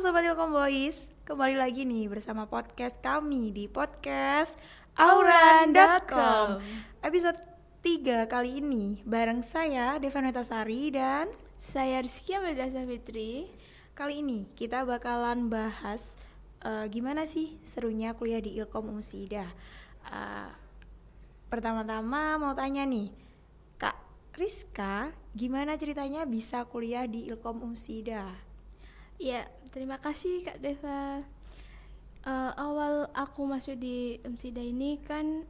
Sobat Ilkom Boys, kembali lagi nih bersama podcast kami di podcast auran.com Episode 3 kali ini bareng saya Devanita Sari dan Saya Rizky Amelia Fitri. kali ini kita bakalan bahas eh, gimana sih serunya kuliah di Ilkom Umsida. Eh, Pertama-tama mau tanya nih, Kak Rizka, gimana ceritanya bisa kuliah di Ilkom Umsida? Ya, terima kasih Kak Deva. Eh, awal aku masuk di MSIDA ini kan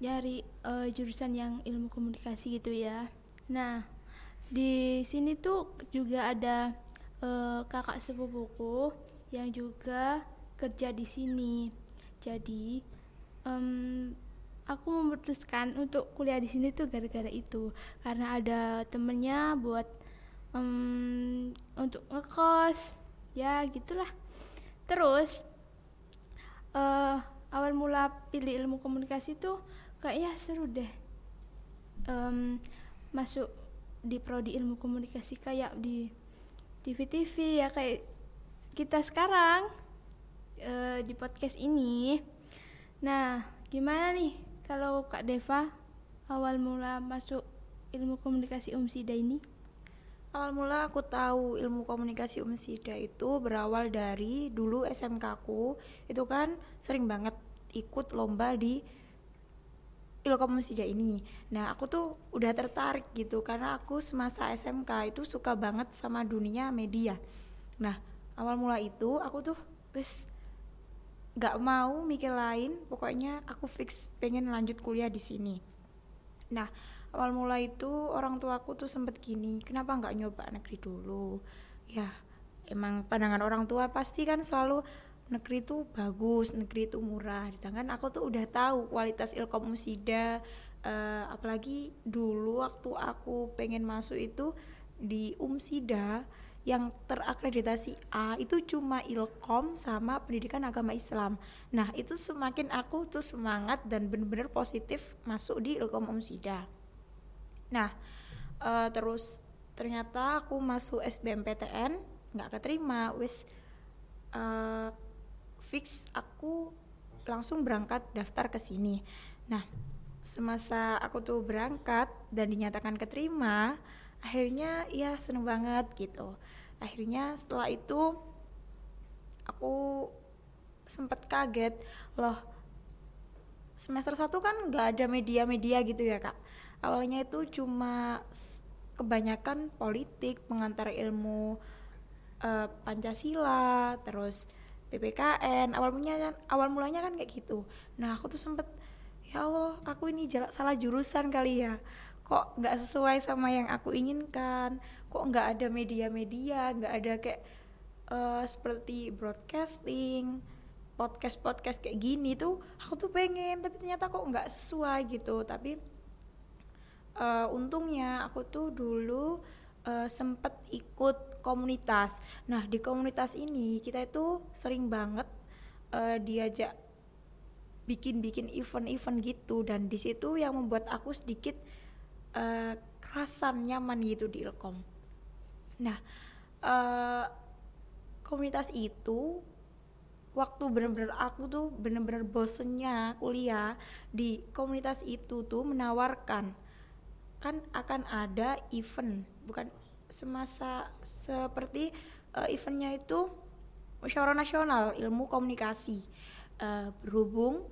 dari eh, jurusan yang ilmu komunikasi gitu ya. Nah, di sini tuh juga ada eh, kakak sepupuku yang juga kerja di sini. Jadi, em, aku memutuskan untuk kuliah di sini tuh gara-gara itu karena ada temennya buat em, untuk ngekos. Ya gitulah. Terus eh awal mula pilih ilmu komunikasi tuh kayaknya seru deh. Em, masuk di prodi ilmu komunikasi kayak di TV-TV ya kayak kita sekarang eh, di podcast ini. Nah gimana nih kalau Kak Deva awal mula masuk ilmu komunikasi Umsida ini Awal mula aku tahu ilmu komunikasi Umsida itu berawal dari dulu SMK aku itu kan sering banget ikut lomba di Ilkom Umsida ini. Nah, aku tuh udah tertarik gitu karena aku semasa SMK itu suka banget sama dunia media. Nah, awal mula itu aku tuh wes nggak mau mikir lain, pokoknya aku fix pengen lanjut kuliah di sini. Nah, awal mula itu orang tuaku tuh sempet gini, kenapa nggak nyoba negeri dulu? Ya, emang pandangan orang tua pasti kan selalu negeri itu bagus, negeri itu murah. Sedangkan aku tuh udah tahu kualitas Ilkom Umsida, eh, apalagi dulu waktu aku pengen masuk itu di Umsida yang terakreditasi A itu cuma Ilkom sama Pendidikan Agama Islam. Nah, itu semakin aku tuh semangat dan bener-bener positif masuk di Ilkom Umsida. Nah, eh, terus ternyata aku masuk SBMPTN nggak keterima, wis eh, fix aku langsung berangkat daftar ke sini. Nah, semasa aku tuh berangkat dan dinyatakan keterima, akhirnya ya seneng banget gitu. Akhirnya setelah itu aku sempet kaget loh semester 1 kan nggak ada media-media gitu ya kak awalnya itu cuma kebanyakan politik pengantar ilmu eh, Pancasila terus PPKN awal mulanya awal mulanya kan kayak gitu. Nah aku tuh sempet ya Allah aku ini jala- salah jurusan kali ya. Kok nggak sesuai sama yang aku inginkan? Kok nggak ada media-media? Nggak ada kayak eh, seperti broadcasting podcast podcast kayak gini tuh aku tuh pengen tapi ternyata kok nggak sesuai gitu. Tapi eh, untungnya aku tuh dulu eh, sempet ikut komunitas. Nah di komunitas ini kita itu sering banget eh, diajak bikin-bikin event-event gitu. Dan di situ yang membuat aku sedikit eh, kerasan nyaman gitu di Ilkom. Nah eh, komunitas itu waktu bener-bener aku tuh bener-bener bosennya kuliah di komunitas itu tuh menawarkan kan akan ada event bukan semasa seperti eh, eventnya itu musyawarah nasional ilmu komunikasi. Eh, berhubung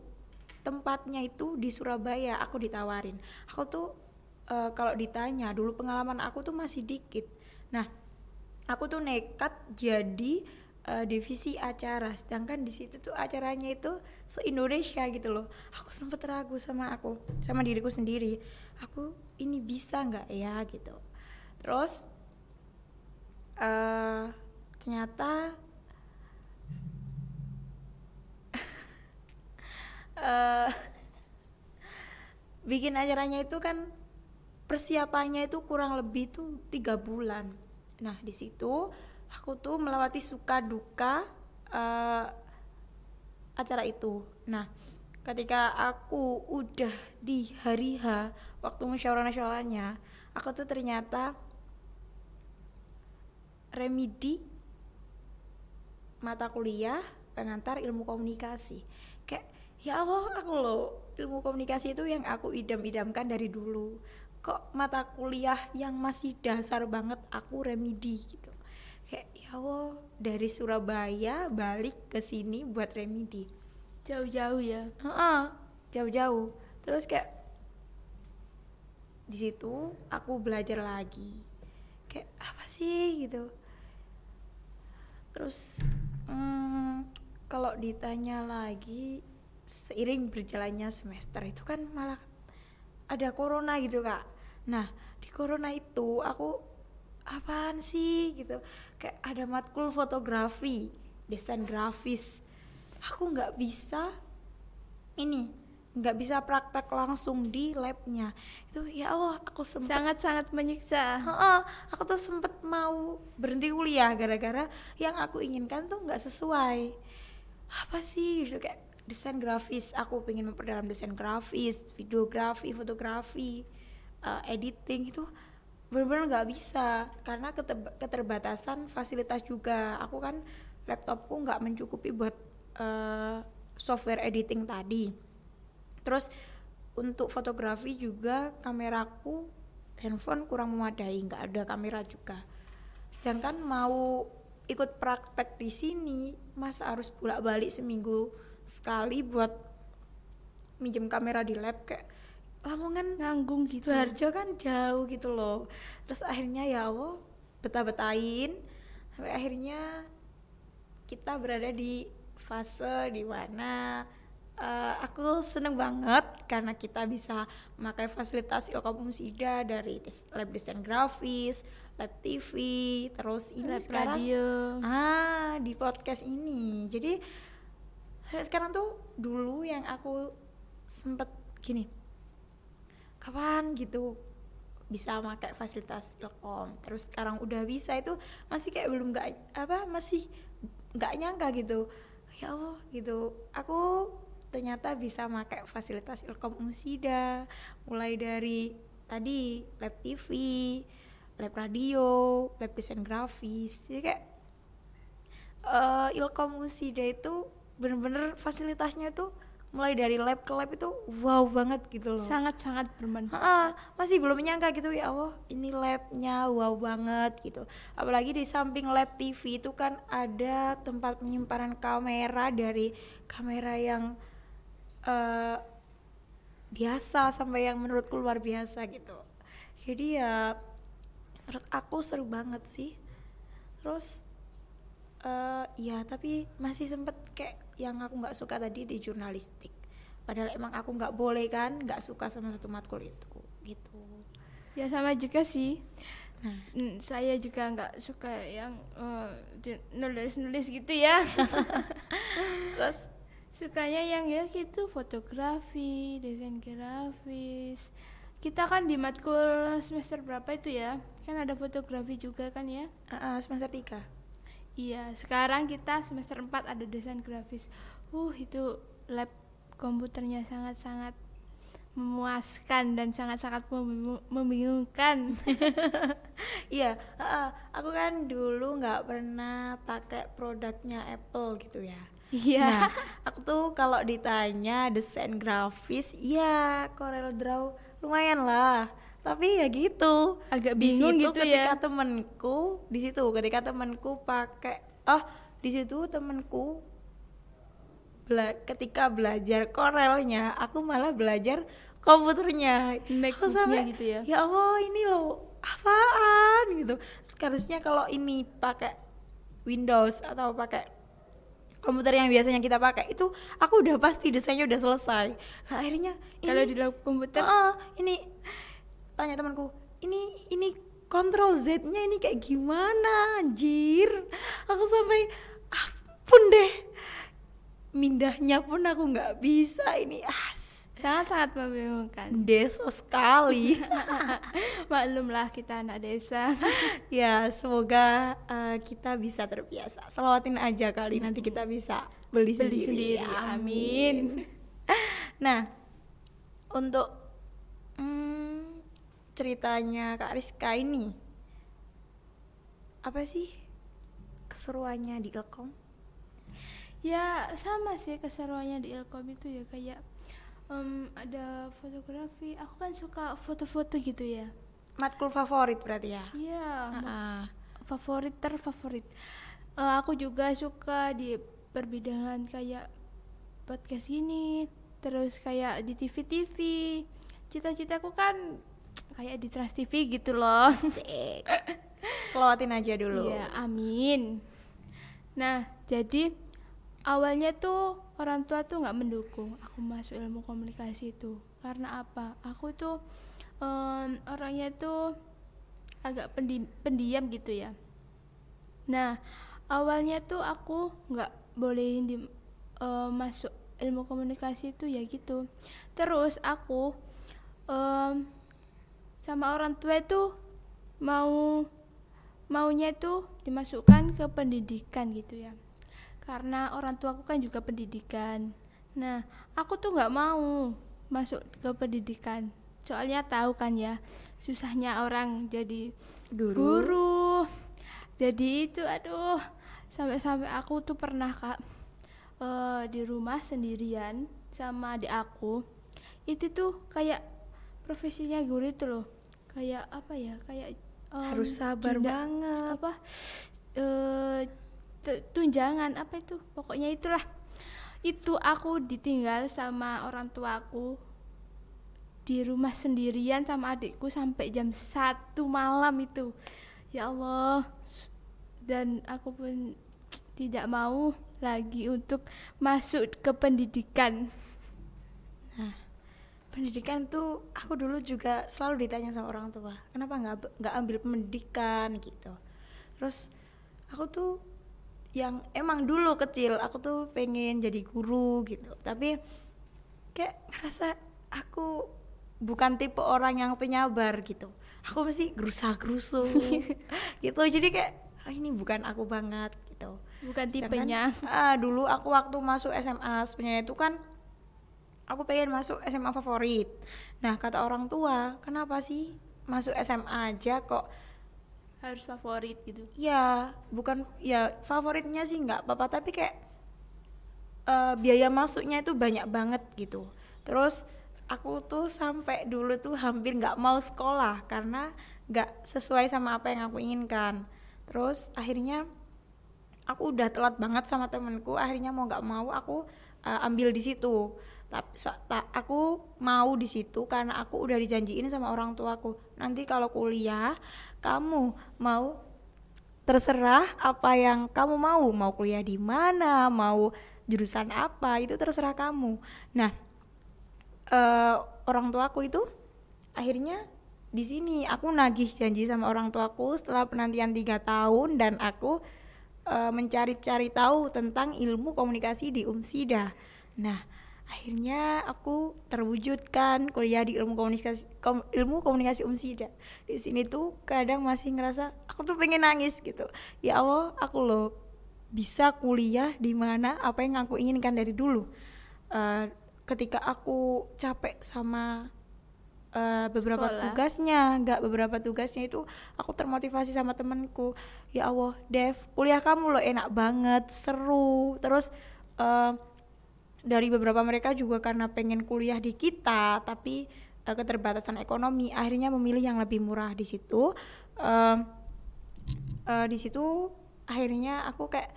tempatnya itu di Surabaya aku ditawarin. Aku tuh eh, kalau ditanya dulu pengalaman aku tuh masih dikit. Nah aku tuh nekat jadi eh, divisi acara. Sedangkan di situ tuh acaranya itu se Indonesia gitu loh. Aku sempet ragu sama aku sama diriku sendiri. Aku ini bisa nggak ya? gitu. Terus eh ternyata eh bikin acaranya itu kan persiapannya itu kurang lebih tuh tiga bulan. Nah di situ aku tuh melewati suka duka eh, acara itu. Nah ketika aku udah di hari H waktu musyawarah nasionalnya, aku tuh ternyata remedi mata kuliah pengantar ilmu komunikasi. Kayak ya Allah aku loh ilmu komunikasi itu yang aku idam-idamkan dari dulu. Kok mata kuliah yang masih dasar banget aku remedi gitu kayak ya Allah dari Surabaya balik ke sini buat remedi. Jauh-jauh ya. Heeh, jauh-jauh. Terus kayak di situ aku belajar lagi. Kayak apa sih? gitu. Terus hmm, kalau ditanya lagi seiring berjalannya semester itu kan malah ada corona gitu kak. Nah di corona itu aku apaan sih? gitu kayak ada matkul fotografi desain grafis. Aku nggak bisa ini nggak bisa praktek langsung di labnya. Itu ya Allah aku sempet Sangat-sangat menyiksa. Heeh, aku tuh sempet mau berhenti kuliah gara-gara yang aku inginkan tuh nggak sesuai. Apa sih? Gitu kayak desain grafis. Aku pengen memperdalam desain grafis videografi fotografi eh, editing itu benar-benar nggak bisa karena keterbatasan fasilitas juga. Aku kan laptopku nggak mencukupi buat eh, software editing tadi. Terus untuk fotografi juga kameraku handphone kurang memadai nggak ada kamera juga. Sedangkan mau ikut praktek di sini masa harus bolak balik seminggu sekali buat minjem kamera di lab kayak Lamongan Nganggung gitu. Sidoarjo kan jauh gitu loh terus akhirnya ya Allah betah-betahin sampai akhirnya kita berada di fase di mana eh, aku seneng banget karena kita bisa memakai fasilitas Ilkom Umsida dari lab desain grafis, lab TV, terus ini Lab sekarang radio. ah di podcast ini. Jadi sekarang tuh dulu yang aku sempet gini kapan gitu. Bisa pakai fasilitas Ilkom terus sekarang udah bisa itu masih kayak belum nggak apa masih nggak nyangka gitu. Ya Allah gitu. Aku ternyata bisa pakai fasilitas Ilkom Umsida mulai dari tadi lab TV lab radio lab desain grafis. Jadi kayak eh Ilkom Umsida itu bener-bener fasilitasnya tuh mulai dari lab ke lab itu wow banget gitu loh. Sangat-sangat bermanfaat. Ha-ha, masih belum menyangka gitu ya Allah ini labnya wow banget gitu. Apalagi di samping lab TV itu kan ada tempat penyimpanan kamera dari kamera yang eh, biasa sampai yang menurutku luar biasa gitu. Jadi ya menurut aku seru banget sih. Terus eh ya tapi masih sempet kayak yang aku nggak suka tadi di jurnalistik padahal emang aku nggak boleh kan nggak suka sama satu matkul itu gitu Ya sama juga sih. nah Mm, saya juga nggak suka yang eh, di- nulis-nulis gitu ya. terus Sukanya yang ya gitu fotografi, desain grafis. Kita kan di matkul semester berapa itu ya? Kan ada fotografi juga kan ya? eh, eh, semester 3 Iya, sekarang kita semester 4 ada desain grafis. Uh, itu lab komputernya sangat-sangat memuaskan dan sangat-sangat membingung- membingungkan. iya eh, aku kan dulu nggak pernah pakai produknya Apple gitu ya Iya. Nah, aku tuh kalau ditanya desain grafis, iya Corel Draw lumayan lah. Tapi ya gitu. Agak bingung situ gitu ketika ya. temenku, di situ ketika temenku pakai, oh di situ temenku bela- ketika belajar Corelnya, aku malah belajar komputernya. Aku sampai, gitu ya. Ya Allah ini loh apaan gitu. Seharusnya kalau ini pakai Windows atau pakai komputer yang biasanya kita pakai itu aku udah pasti desainnya udah selesai nah akhirnya Kalau di komputer Heeh, ini tanya temanku ini ini kontrol Z nya ini kayak gimana anjir? Aku sampai ampun deh mindahnya pun aku nggak bisa ini as. Sangat-sangat membingungkan. deso sekali. Maklumlah kita anak desa. ya semoga eh, kita bisa terbiasa. Selawatin aja kali nanti kita bisa beli, Beli sendiri, sendiri, amin. Nah untuk ceritanya kak Rizka ini? Apa sih keseruannya di Ilkom? Ya sama sih keseruannya di Ilkom itu ya kayak em, ada fotografi. Aku kan suka foto-foto gitu ya. Matkul favorit berarti ya? Iya ma- Ah, favorit terfavorit. Eh, aku juga suka di perbidangan kayak podcast ini terus kayak di TV-TV cita-citaku kan kayak di Trans TV gitu loh selawatin aja dulu Iya, amin. Nah, jadi awalnya tuh orang tua tuh nggak mendukung aku masuk ilmu komunikasi itu. Karena apa? Aku tuh em, orangnya tuh agak pendi- pendiam gitu ya. Nah, awalnya tuh aku nggak bolehin di eh, masuk ilmu komunikasi itu ya gitu. Terus aku em, sama orang tua itu mau maunya itu dimasukkan ke pendidikan gitu ya. Karena orang tuaku kan juga pendidikan. Nah aku tuh nggak mau masuk ke pendidikan. Soalnya tahu kan ya susahnya orang jadi guru, guru. Jadi itu aduh sampai-sampai aku tuh pernah kak eh, di rumah sendirian sama adik aku. Itu tuh kayak profesinya guru itu loh kayak apa ya kayak em, harus sabar junda- banget. apa tu- tunjangan apa itu? Pokoknya itulah. Itu aku ditinggal sama orang tuaku di rumah sendirian sama adikku sampai jam satu malam itu. Ya Allah. Dan aku pun tidak mau lagi untuk masuk ke pendidikan pendidikan tuh aku dulu juga selalu ditanya sama orang tua kenapa nggak nggak ambil pendidikan? gitu. Terus aku tuh yang emang dulu kecil aku tuh pengen jadi guru gitu. Tapi kayak ngerasa aku bukan tipe orang yang penyabar gitu. Aku mesti gerusa gerusu gitu. Jadi kayak "Ah, ini bukan aku banget gitu. Bukan Sedangkan, tipenya. ah, dulu aku waktu masuk SMA sebenarnya itu kan aku pengen masuk SMA favorit. Nah kata orang tua, kenapa sih masuk SMA aja kok? harus favorit gitu Ya bukan ya favoritnya sih nggak apa-apa tapi kayak eh, biaya masuknya itu banyak banget gitu. Terus aku tuh sampai dulu tuh hampir nggak mau sekolah karena nggak sesuai sama apa yang aku inginkan. Terus akhirnya aku udah telat banget sama temenku akhirnya mau nggak mau aku uh, ambil di situ tapi so- ta- aku mau di situ karena aku udah dijanjiin sama orang tuaku. Nanti kalau kuliah kamu mau terserah apa yang kamu mau. Mau kuliah di mana mau jurusan apa itu terserah kamu. Nah eh, orang tuaku itu akhirnya di sini. Aku nagih janji sama orang tuaku setelah penantian tiga tahun dan aku eh, mencari-cari tahu tentang ilmu komunikasi di Umsida. Nah, akhirnya aku terwujudkan kuliah di ilmu komunikasi kom- ilmu komunikasi Umsida. Di sini tuh kadang masih ngerasa aku tuh pengen nangis gitu. Ya Allah, aku loh bisa kuliah di mana apa yang aku inginkan dari dulu. Eh, ketika aku capek sama eh, beberapa Sekolah. tugasnya, nggak beberapa tugasnya itu aku termotivasi sama temenku. Ya Allah, Dev, kuliah kamu loh enak banget, seru. Terus eh, dari beberapa mereka juga karena pengen kuliah di kita, tapi eh, keterbatasan ekonomi, akhirnya memilih yang lebih murah di situ. Em, eh, di situ akhirnya aku kayak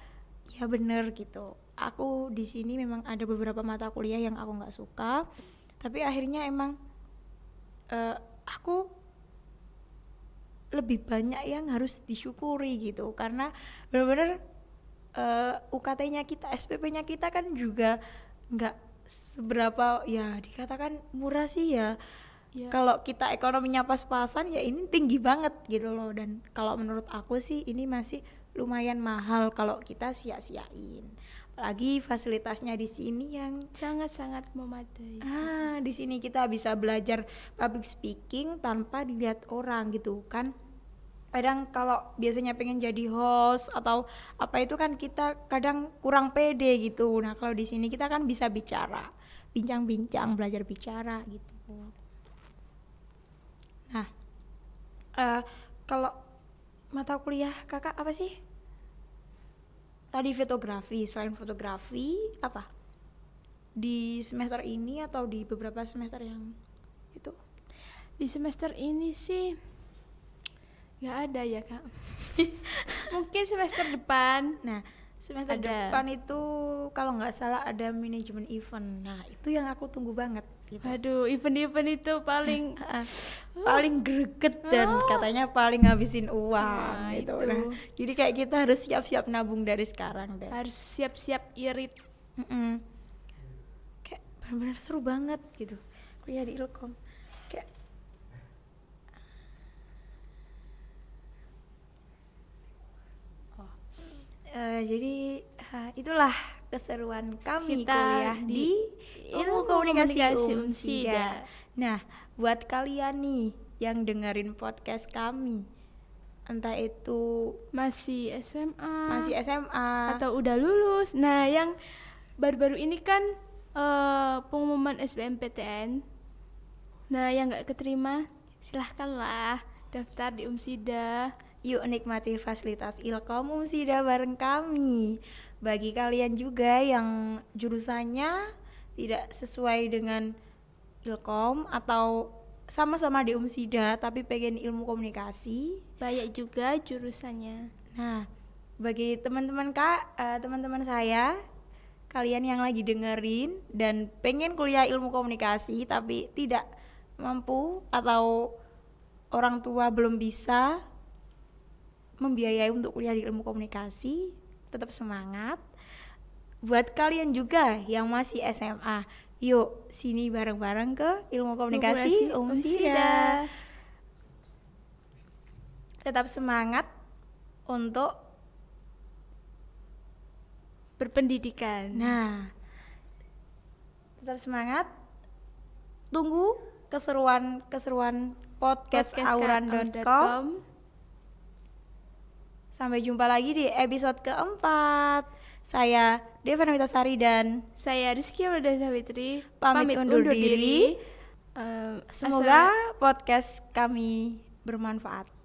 ya bener gitu aku di sini memang ada beberapa mata kuliah yang aku nggak suka tapi akhirnya emang eh, aku lebih banyak yang harus disyukuri gitu karena bener-bener eh, UKT-nya kita SPP-nya kita kan juga nggak seberapa ya dikatakan murah sih ya. Ya. kalau kita ekonominya pas-pasan ya ini tinggi banget gitu loh. Dan kalau menurut aku sih ini masih lumayan mahal kalau kita sia-siain. Apalagi fasilitasnya di sini yang sangat-sangat memadai. Ah di sini kita bisa belajar public speaking tanpa dilihat orang gitu kan kadang kalau biasanya pengen jadi host atau apa itu kan kita kadang kurang pede gitu. Nah kalau di sini kita kan bisa bicara bincang-bincang belajar bicara gitu. Nah eh, kalau mata kuliah kakak apa sih? Tadi fotografi selain fotografi apa? Di semester ini atau di beberapa semester yang itu? Di semester ini sih nggak ada ya kak. Mungkin semester depan. nah semester Ada. depan itu kalau nggak salah ada manajemen event nah itu yang aku tunggu banget gitu Aduh, event-event itu paling Ah, paling greget dan katanya paling ngabisin uang Nah, gitu. itu. Nah, jadi kayak kita harus siap-siap nabung dari sekarang deh. harus siap-siap irit. Mm-mm. Kayak benar-benar seru banget gitu. Kuliah di Ilkom. Eh, jadi ha, itulah keseruan kami Kita kuliah di di Ilmu Komunikasi, Komunikasi Umsida. Nah, buat kalian nih yang dengerin podcast kami, entah itu Masih SMA masih SMA atau udah lulus. Nah, yang baru-baru ini kan eh, pengumuman SBMPTN. Nah, yang nggak keterima silahkanlah daftar di Umsida. Yuk nikmati fasilitas Ilkom Umsida bareng kami. Bagi kalian juga yang jurusannya tidak sesuai dengan Ilkom atau sama-sama di Umsida tapi pengen ilmu komunikasi. Banyak juga jurusannya. Nah, bagi teman-teman Kak, eh, teman-teman saya, kalian yang lagi dengerin dan pengen kuliah ilmu komunikasi tapi tidak mampu atau orang tua belum bisa membiayai untuk kuliah di ilmu komunikasi, tetap semangat. Buat kalian juga yang masih SMA, yuk sini bareng-bareng ke ilmu komunikasi, Umsida. Tetap semangat untuk Berpendidikan. Nah, tetap semangat. Tunggu keseruan-keseruan podcast, auran.com. Sampai jumpa lagi di episode keempat. Saya Deva Novitasari dan Saya Rizky Aulia Savitri Pamit undur diri. Eh, semoga podcast kami bermanfaat.